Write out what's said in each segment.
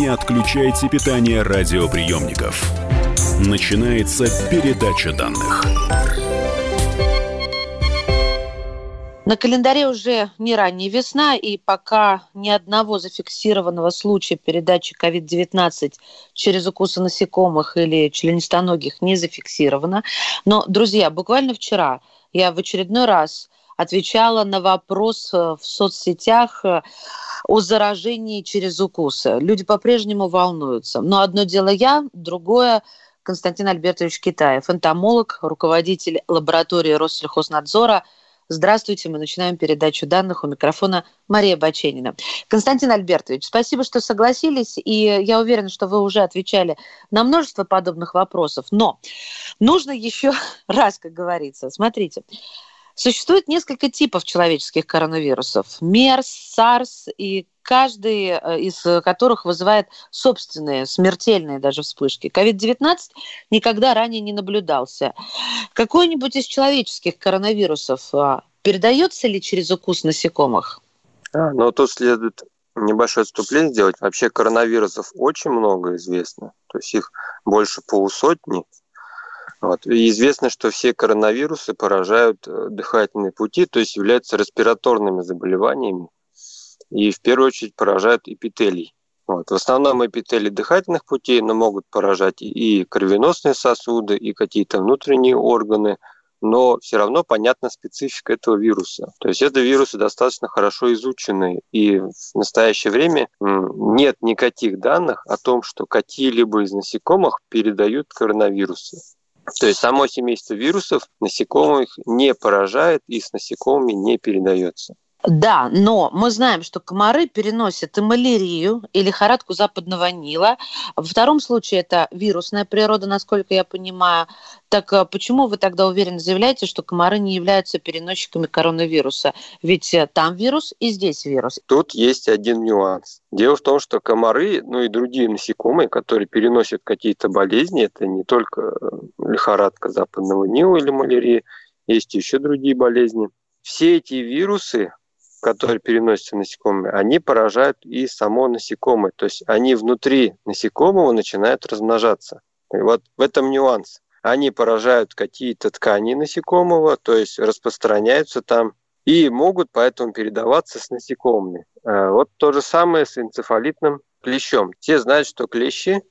Не отключайте питание радиоприемников. Начинается передача данных. На календаре уже не ранняя весна, и пока ни одного зафиксированного случая передачи COVID-19 через укусы насекомых или членистоногих не зафиксировано. Но, друзья, буквально вчера я в очередной раз отвечала на вопрос э, в соцсетях э, о заражении через укусы. Люди по-прежнему волнуются. Но одно дело я, другое Константин Альбертович Китаев, энтомолог, руководитель лаборатории Россельхознадзора – Здравствуйте, мы начинаем передачу данных у микрофона Мария Баченина. Константин Альбертович, спасибо, что согласились, и я уверена, что вы уже отвечали на множество подобных вопросов, но нужно еще раз, как говорится, смотрите, Существует несколько типов человеческих коронавирусов. МЕРС, САРС и каждый э, из которых вызывает собственные смертельные даже вспышки. COVID-19 никогда ранее не наблюдался. Какой-нибудь из человеческих коронавирусов а, передается ли через укус насекомых? А, ну, тут следует небольшое отступление сделать. Вообще коронавирусов очень много известно. То есть их больше полусотни. Вот. И известно, что все коронавирусы поражают э, дыхательные пути, то есть являются респираторными заболеваниями и в первую очередь поражают эпителий. Вот. В основном эпители дыхательных путей, но могут поражать и кровеносные сосуды, и какие-то внутренние органы, но все равно понятна специфика этого вируса. То есть это вирусы достаточно хорошо изучены, и в настоящее время нет никаких данных о том, что какие-либо из насекомых передают коронавирусы. То есть само семейство вирусов насекомых не поражает и с насекомыми не передается. Да, но мы знаем, что комары переносят и малярию, и лихорадку западного Нила. Во втором случае это вирусная природа, насколько я понимаю. Так а почему вы тогда уверенно заявляете, что комары не являются переносчиками коронавируса? Ведь э, там вирус и здесь вирус. Тут есть один нюанс. Дело в том, что комары, ну и другие насекомые, которые переносят какие-то болезни, это не только э, лихорадка западного Нила или малярия, есть еще другие болезни. Все эти вирусы, которые переносятся насекомыми, они поражают и само насекомое. То есть они внутри насекомого начинают размножаться. И вот в этом нюанс. Они поражают какие-то ткани насекомого, то есть распространяются там и могут поэтому передаваться с насекомыми. А вот то же самое с энцефалитным клещом. Все знают, что клещи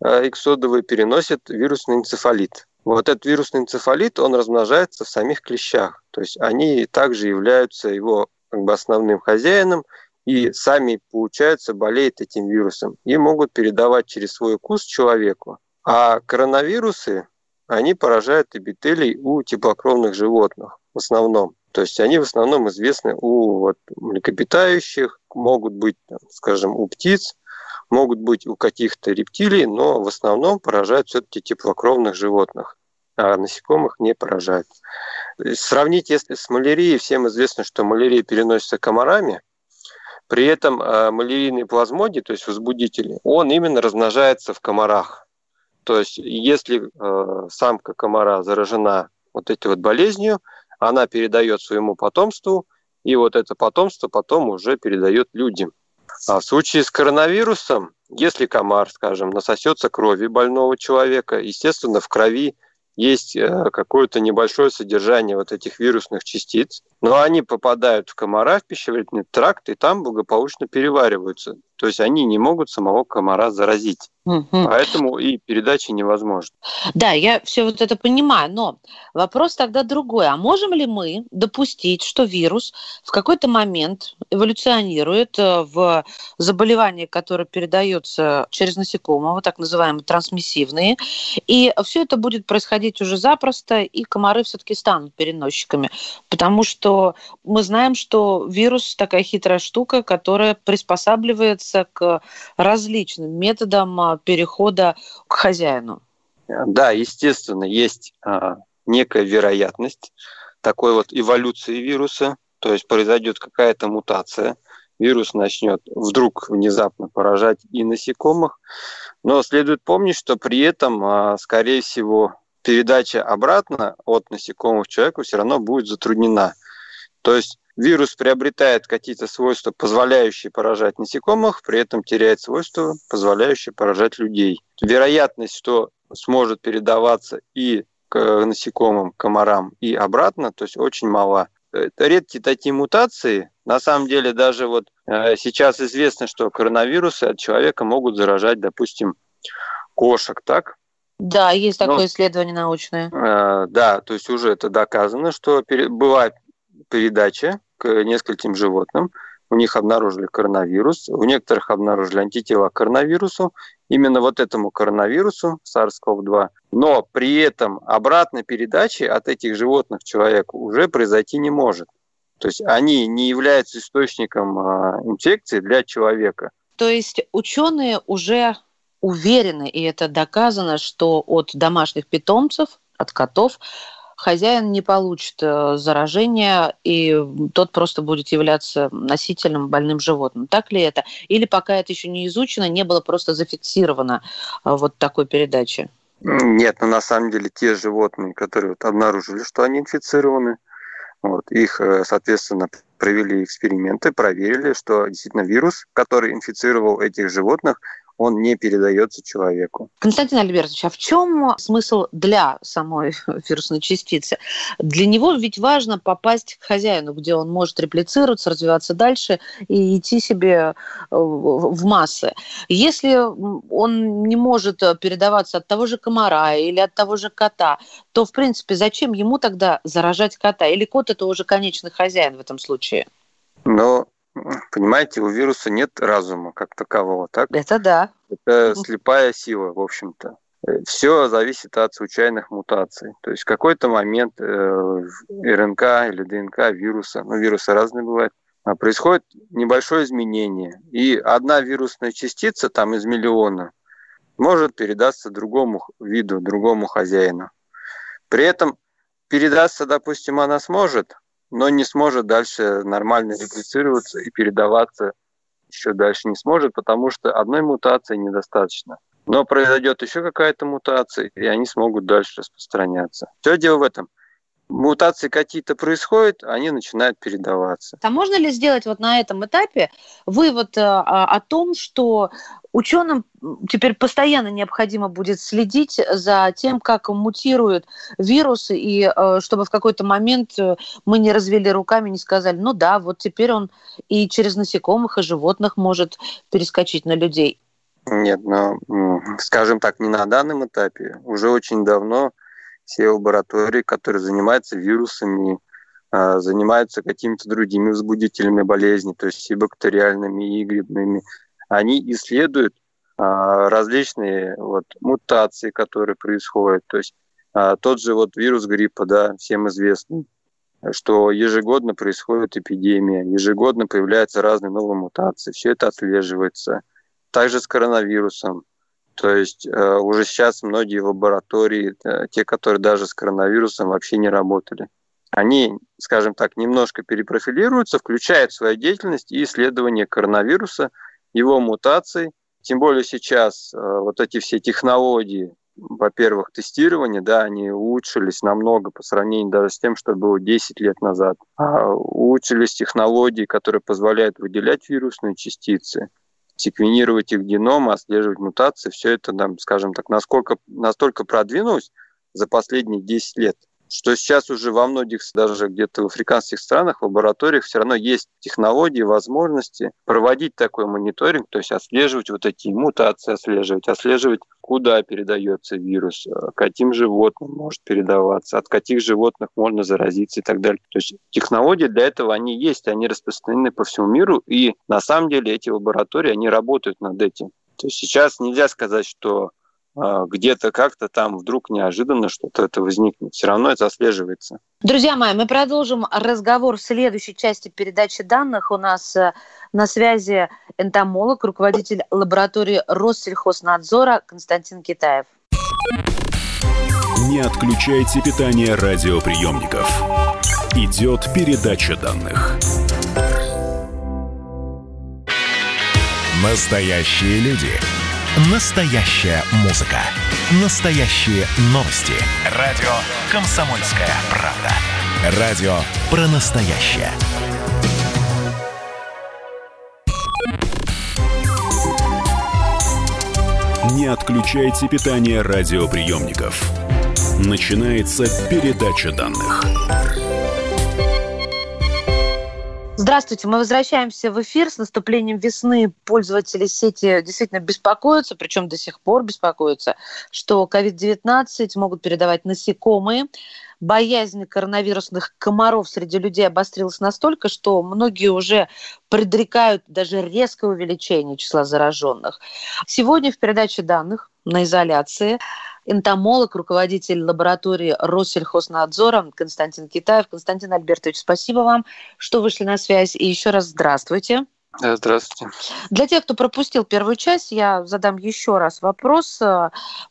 эксодовые переносят вирусный энцефалит. Вот этот вирусный энцефалит, он размножается в самих клещах. То есть они также являются его как бы, основным хозяином и сами, получается, болеют этим вирусом и могут передавать через свой укус человеку. А коронавирусы, они поражают эпителий у теплокровных животных в основном. То есть они в основном известны у вот, млекопитающих, могут быть, там, скажем, у птиц, могут быть у каких-то рептилий, но в основном поражают все-таки теплокровных животных, а насекомых не поражают. Сравнить, если с малярией, всем известно, что малярия переносится комарами, при этом э, малярийный плазмодий, то есть возбудитель, он именно размножается в комарах. То есть если э, самка комара заражена вот этой вот болезнью, она передает своему потомству, и вот это потомство потом уже передает людям. А в случае с коронавирусом, если комар, скажем, насосется крови больного человека, естественно, в крови есть э, какое-то небольшое содержание вот этих вирусных частиц, но они попадают в комара, в пищеварительный тракт, и там благополучно перевариваются. То есть они не могут самого комара заразить. Угу. Поэтому и передача невозможна. Да, я все вот это понимаю, но вопрос тогда другой. А можем ли мы допустить, что вирус в какой-то момент эволюционирует э, в заболевание, которое передается через насекомого, так называемые трансмиссивные, и все это будет происходить уже запросто, и комары все-таки станут переносчиками, потому что мы знаем, что вирус такая хитрая штука, которая приспосабливается к различным методам а, перехода к хозяину. Да, естественно, есть а, некая вероятность такой вот эволюции вируса, то есть произойдет какая-то мутация, вирус начнет вдруг внезапно поражать и насекомых, но следует помнить, что при этом, а, скорее всего, передача обратно от насекомых к человеку все равно будет затруднена. То есть вирус приобретает какие-то свойства, позволяющие поражать насекомых, при этом теряет свойства, позволяющие поражать людей. Вероятность, что сможет передаваться и к насекомым, комарам и обратно, то есть очень мала. Это редкие такие мутации. На самом деле даже вот э, сейчас известно, что коронавирусы от человека могут заражать, допустим, кошек, так? Да, есть такое Но, исследование научное. Э, да, то есть уже это доказано, что пере, бывает передача к нескольким животным. У них обнаружили коронавирус, у некоторых обнаружили антитела к коронавирусу, именно вот этому коронавирусу SARS-CoV-2. Но при этом обратной передачи от этих животных человеку уже произойти не может. То есть они не являются источником а, инфекции для человека. То есть ученые уже уверены, и это доказано, что от домашних питомцев, от котов, хозяин не получит э, заражения, и тот просто будет являться носителем больным животным. Так ли это? Или пока это еще не изучено, не было просто зафиксировано э, вот такой передачи? Нет, ну, на самом деле те животные, которые вот обнаружили, что они инфицированы, вот, их, э, соответственно, провели эксперименты, проверили, что действительно вирус, который инфицировал этих животных, он не передается человеку. Константин Альбертович, а в чем смысл для самой вирусной частицы? Для него ведь важно попасть к хозяину, где он может реплицироваться, развиваться дальше и идти себе э, в массы. Если он не может передаваться от того же комара или от того же кота, то, в принципе, зачем ему тогда заражать кота? Или кот – это уже конечный хозяин в этом случае? Но понимаете, у вируса нет разума как такового, так? Это да. Это слепая сила, в общем-то. Все зависит от случайных мутаций. То есть в какой-то момент э, РНК или ДНК вируса, ну вирусы разные бывают, а, происходит небольшое изменение. И одна вирусная частица там из миллиона может передаться другому виду, другому хозяину. При этом передаться, допустим, она сможет, но не сможет дальше нормально реплицироваться и передаваться еще дальше не сможет, потому что одной мутации недостаточно. Но произойдет еще какая-то мутация, и они смогут дальше распространяться. Все дело в этом мутации какие-то происходят, они начинают передаваться. А можно ли сделать вот на этом этапе вывод э, о том, что ученым теперь постоянно необходимо будет следить за тем, как мутируют вирусы, и э, чтобы в какой-то момент э, мы не развели руками, не сказали, ну да, вот теперь он и через насекомых, и животных может перескочить на людей. Нет, но, скажем так, не на данном этапе. Уже очень давно все лаборатории, которые занимаются вирусами, а, занимаются какими-то другими возбудителями болезни, то есть и бактериальными, и грибными, они исследуют а, различные вот, мутации, которые происходят. То есть а, тот же вот вирус гриппа, да, всем известный, что ежегодно происходит эпидемия, ежегодно появляются разные новые мутации, все это отслеживается. Также с коронавирусом. То есть э, уже сейчас многие лаборатории, э, те, которые даже с коронавирусом вообще не работали, они, скажем так, немножко перепрофилируются, включают в свою деятельность и исследование коронавируса, его мутаций. Тем более сейчас э, вот эти все технологии, во-первых, тестирования, да, они улучшились намного по сравнению даже с тем, что было 10 лет назад. А улучшились технологии, которые позволяют выделять вирусные частицы, секвенировать их геном, отслеживать мутации, все это, там, скажем так, насколько, настолько продвинулось за последние 10 лет, что сейчас уже во многих, даже где-то в африканских странах, в лабораториях все равно есть технологии, возможности проводить такой мониторинг, то есть отслеживать вот эти мутации, отслеживать, отслеживать, куда передается вирус, э, каким животным может передаваться, от каких животных можно заразиться и так далее. То есть технологии для этого они есть, они распространены по всему миру, и на самом деле эти лаборатории, они работают над этим. То есть сейчас нельзя сказать, что где-то как-то там вдруг неожиданно что-то это возникнет. Все равно это отслеживается. Друзья мои, мы продолжим разговор в следующей части передачи данных. У нас э, на связи энтомолог, руководитель лаборатории Россельхознадзора Константин Китаев. Не отключайте питание радиоприемников. Идет передача данных. Настоящие люди. Настоящая музыка. Настоящие новости. Радио «Комсомольская правда». Радио про настоящее. Не отключайте питание радиоприемников. Начинается передача данных. Здравствуйте, мы возвращаемся в эфир. С наступлением весны пользователи сети действительно беспокоятся, причем до сих пор беспокоятся, что COVID-19 могут передавать насекомые. Боязнь коронавирусных комаров среди людей обострилась настолько, что многие уже предрекают даже резкое увеличение числа зараженных. Сегодня в передаче данных на изоляции энтомолог, руководитель лаборатории Россельхознадзора Константин Китаев. Константин Альбертович, спасибо вам, что вышли на связь. И еще раз здравствуйте. Здравствуйте. Для тех, кто пропустил первую часть, я задам еще раз вопрос.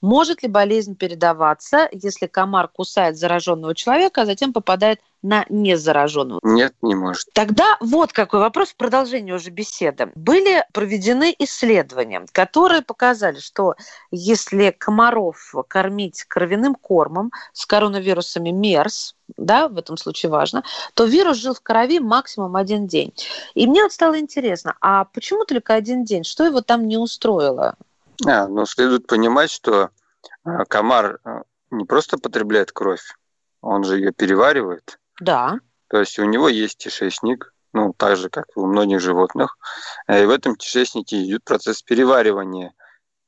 Может ли болезнь передаваться, если комар кусает зараженного человека, а затем попадает на незараженного? Нет, не может. Тогда вот какой вопрос в продолжении уже беседы. Были проведены исследования, которые показали, что если комаров кормить кровяным кормом с коронавирусами МЕРС, да, в этом случае важно, то вирус жил в крови максимум один день. И мне вот стало интересно, а почему только один день? Что его там не устроило? А, ну, следует понимать, что а, комар а, не просто потребляет кровь, он же ее переваривает. Да. То есть у него есть кишечник, ну, так же, как и у многих животных. И в этом кишечнике идет процесс переваривания.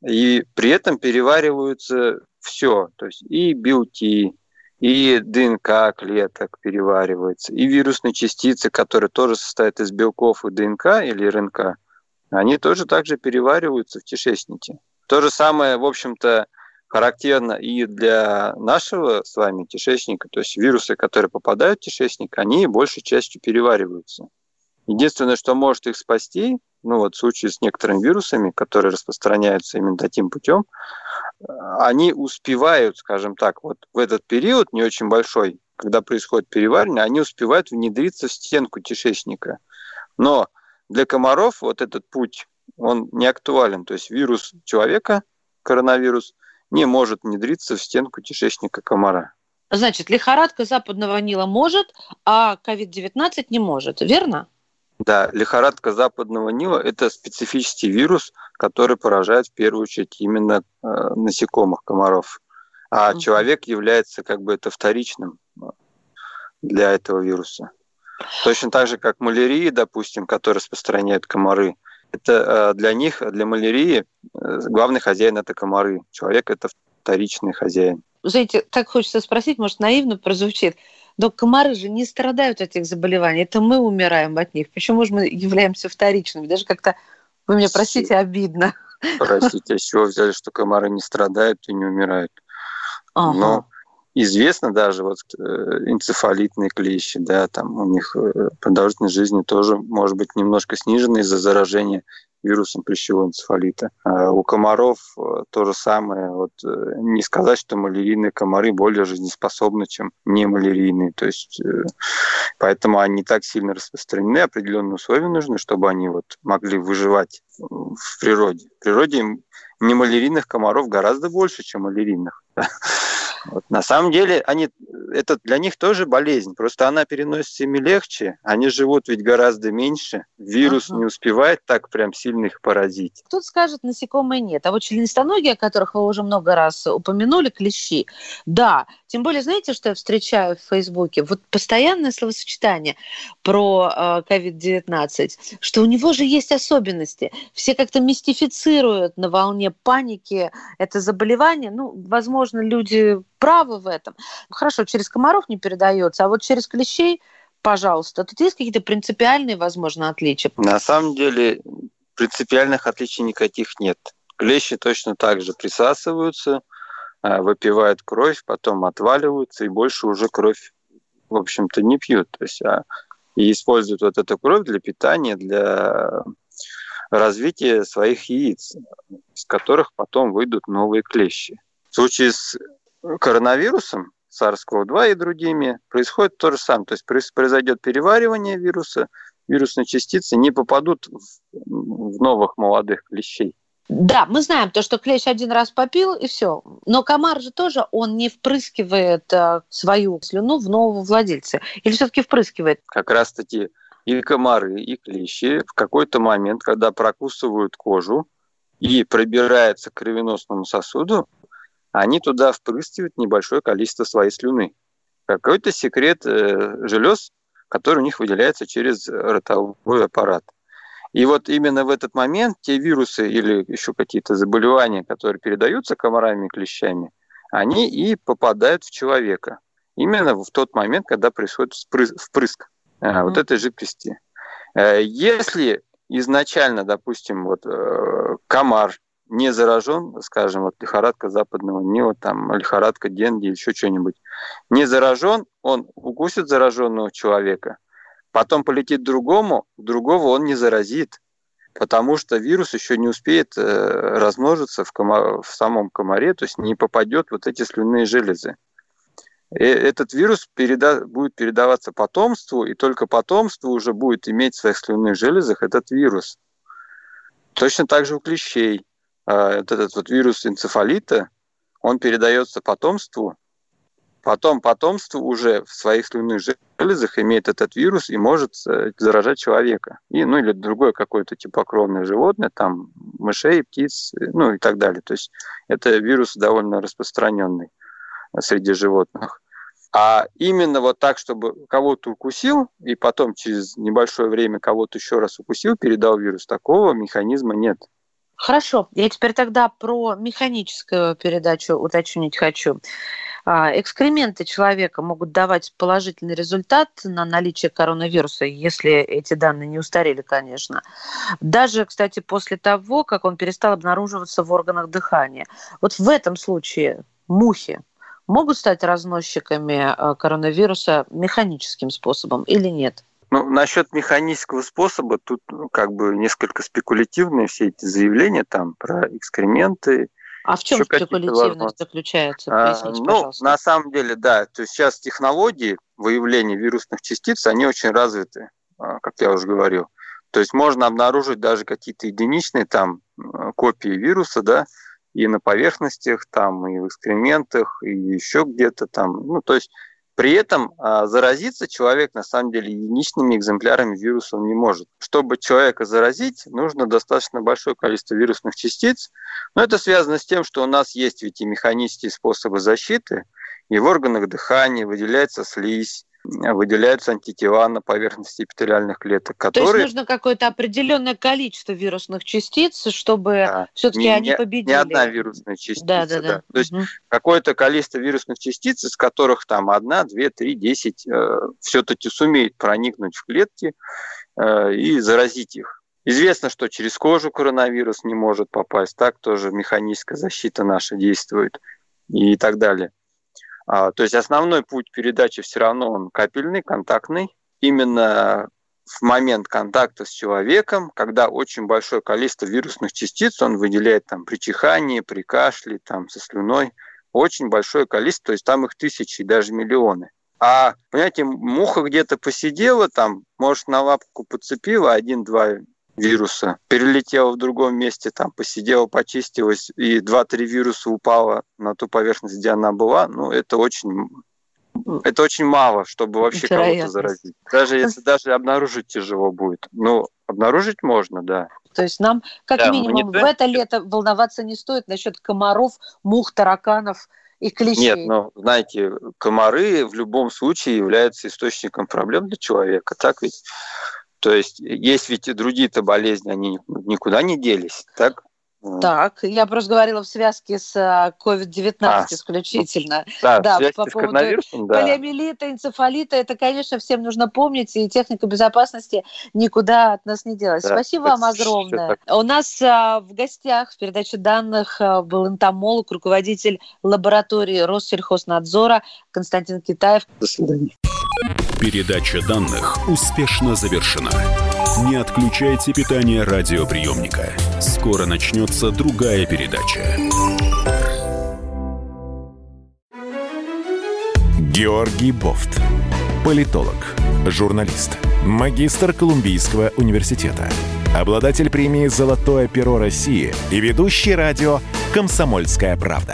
И при этом перевариваются все, то есть и белки, и ДНК клеток переваривается, и вирусные частицы, которые тоже состоят из белков и ДНК или РНК, они тоже также перевариваются в кишечнике. То же самое, в общем-то, характерно и для нашего с вами кишечника, то есть вирусы, которые попадают в кишечник, они большей частью перевариваются. Единственное, что может их спасти, ну вот в случае с некоторыми вирусами, которые распространяются именно таким путем, они успевают, скажем так, вот в этот период не очень большой, когда происходит переваривание, они успевают внедриться в стенку кишечника. Но для комаров вот этот путь, он не актуален. То есть вирус человека, коронавирус – не может внедриться в стенку кишечника комара. Значит, лихорадка западного Нила может, а COVID-19 не может, верно? Да, лихорадка западного Нила – это специфический вирус, который поражает в первую очередь именно э, насекомых, комаров. А угу. человек является как бы это вторичным э, для этого вируса. Точно так же, как малярия, допустим, которая распространяет комары – это э, для них, для малярии, э, главный хозяин – это комары. Человек – это вторичный хозяин. Знаете, так хочется спросить, может, наивно прозвучит, но комары же не страдают от этих заболеваний. Это мы умираем от них. Почему же мы являемся вторичными? Даже как-то, вы меня простите, обидно. Простите, а с чего взяли, что комары не страдают и не умирают? Ага. Но известно даже вот э, энцефалитные клещи, да, там у них э, продолжительность жизни тоже может быть немножко снижена из-за заражения вирусом пищевого энцефалита. А у комаров э, то же самое. Вот не сказать, что малярийные комары более жизнеспособны, чем не малярийные. То есть поэтому они так сильно распространены. Определенные условия нужны, чтобы они вот могли выживать в природе. В природе немалярийных комаров гораздо больше, чем малярийных. Вот. На самом деле, они, это для них тоже болезнь, просто она переносится ими легче, они живут ведь гораздо меньше, вирус ага. не успевает так прям сильно их поразить. Тут скажет, насекомые нет, а вот членистоногие, о которых вы уже много раз упомянули, клещи, да, тем более, знаете, что я встречаю в Фейсбуке? Вот постоянное словосочетание про э, COVID-19, что у него же есть особенности. Все как-то мистифицируют на волне паники это заболевание. Ну, возможно, люди правы в этом. Хорошо, через комаров не передается, а вот через клещей, пожалуйста, тут есть какие-то принципиальные, возможно, отличия? На самом деле принципиальных отличий никаких нет. Клещи точно так же присасываются, а, выпивают кровь, потом отваливаются и больше уже кровь, в общем-то, не пьют. То есть, а, и используют вот эту кровь для питания, для развития своих яиц, из которых потом выйдут новые клещи. В случае с коронавирусом, SARS-CoV-2 и другими, происходит то же самое. То есть произойдет переваривание вируса, вирусные частицы не попадут в новых молодых клещей. Да, мы знаем то, что клещ один раз попил и все. Но комар же тоже, он не впрыскивает э, свою слюну в нового владельца. Или все-таки впрыскивает? Как раз-таки и комары, и клещи в какой-то момент, когда прокусывают кожу, и пробирается к кровеносному сосуду, они туда впрыскивают небольшое количество своей слюны. Какой-то секрет э, желез, который у них выделяется через ротовой аппарат. И вот именно в этот момент те вирусы или еще какие-то заболевания, которые передаются комарами и клещами, они и попадают в человека. Именно в тот момент, когда происходит впрыск mm-hmm. вот этой жидкости. Э, если изначально, допустим, вот комар не заражен, скажем, вот лихорадка западного Нила, там лихорадка Денди или еще что-нибудь, не заражен, он укусит зараженного человека, потом полетит другому, другого он не заразит, потому что вирус еще не успеет э, размножиться в, кома- в самом комаре, то есть не попадет вот эти слюнные железы. И этот вирус переда- будет передаваться потомству, и только потомство уже будет иметь в своих слюнных железах этот вирус. Точно так же у клещей. А, этот вот вирус энцефалита, он передается потомству, потом потомство уже в своих слюнных железах имеет этот вирус и может э, заражать человека. И, ну или другое какое-то теплокровное животное, там мышей, птиц, ну и так далее. То есть это вирус довольно распространенный среди животных. А именно вот так, чтобы кого-то укусил, и потом через небольшое время кого-то еще раз укусил, передал вирус, такого механизма нет. Хорошо, я теперь тогда про механическую передачу уточнить хочу. А, экскременты человека могут давать положительный результат на наличие коронавируса, если эти данные не устарели, конечно. Даже, кстати, после того, как он перестал обнаруживаться в органах дыхания. Вот в этом случае мухи могут стать разносчиками э, коронавируса механическим способом или нет? Ну, насчет механического способа, тут ну, как бы несколько спекулятивные все эти заявления там про экскременты. А в чем спекулятивность заключается? А, Поясните, а, ну, пожалуйста. на самом деле, да. То есть сейчас технологии выявления вирусных частиц, они очень развиты, а, как я уже говорил. То есть можно обнаружить даже какие-то единичные там копии вируса, да, и на поверхностях, там, и в экскрементах, и еще где-то там. Ну, то есть при этом а, заразиться человек на самом деле единичными экземплярами вируса не может. Чтобы человека заразить, нужно достаточно большое количество вирусных частиц. Но это связано с тем, что у нас есть ведь и механические способы защиты, и в органах дыхания выделяется слизь, выделяются антитела на поверхности эпителиальных клеток, которые... То есть нужно какое-то определенное количество вирусных частиц, чтобы да. все-таки они победили. Не одна вирусная частица, да. да, да. да. То есть угу. какое-то количество вирусных частиц, из которых там одна, две, три, десять э, все-таки сумеет проникнуть в клетки э, и заразить их. Известно, что через кожу коронавирус не может попасть, так тоже механическая защита наша действует и так далее. А, то есть основной путь передачи все равно он капельный, контактный. Именно в момент контакта с человеком, когда очень большое количество вирусных частиц он выделяет там при чихании, при кашле, там со слюной, очень большое количество, то есть там их тысячи, даже миллионы. А, понимаете, муха где-то посидела, там, может, на лапку подцепила один-два вируса, перелетела в другом месте, там посидела, почистилась, и два-три вируса упало на ту поверхность, где она была, ну, это очень это очень мало, чтобы вообще кого-то заразить. Даже если даже обнаружить тяжело будет. Ну, обнаружить можно, да. То есть нам, как да, минимум, в это лето волноваться не стоит насчет комаров, мух, тараканов и клещей. Нет, но, знаете, комары в любом случае являются источником проблем для человека. Так ведь то есть есть ведь и другие-то болезни, они никуда не делись, так? Так, я просто говорила в связке с COVID-19 а, исключительно. Да, да по поводу да. полиомиелита, энцефалита, это, конечно, всем нужно помнить, и техника безопасности никуда от нас не делась. Да, Спасибо вам огромное. У нас а, в гостях в передаче данных а, был энтомолог, руководитель лаборатории Россельхознадзора Константин Китаев. До свидания. Передача данных успешно завершена. Не отключайте питание радиоприемника. Скоро начнется другая передача. Георгий Бофт. Политолог, журналист, магистр Колумбийского университета, обладатель премии «Золотое перо России» и ведущий радио «Комсомольская правда»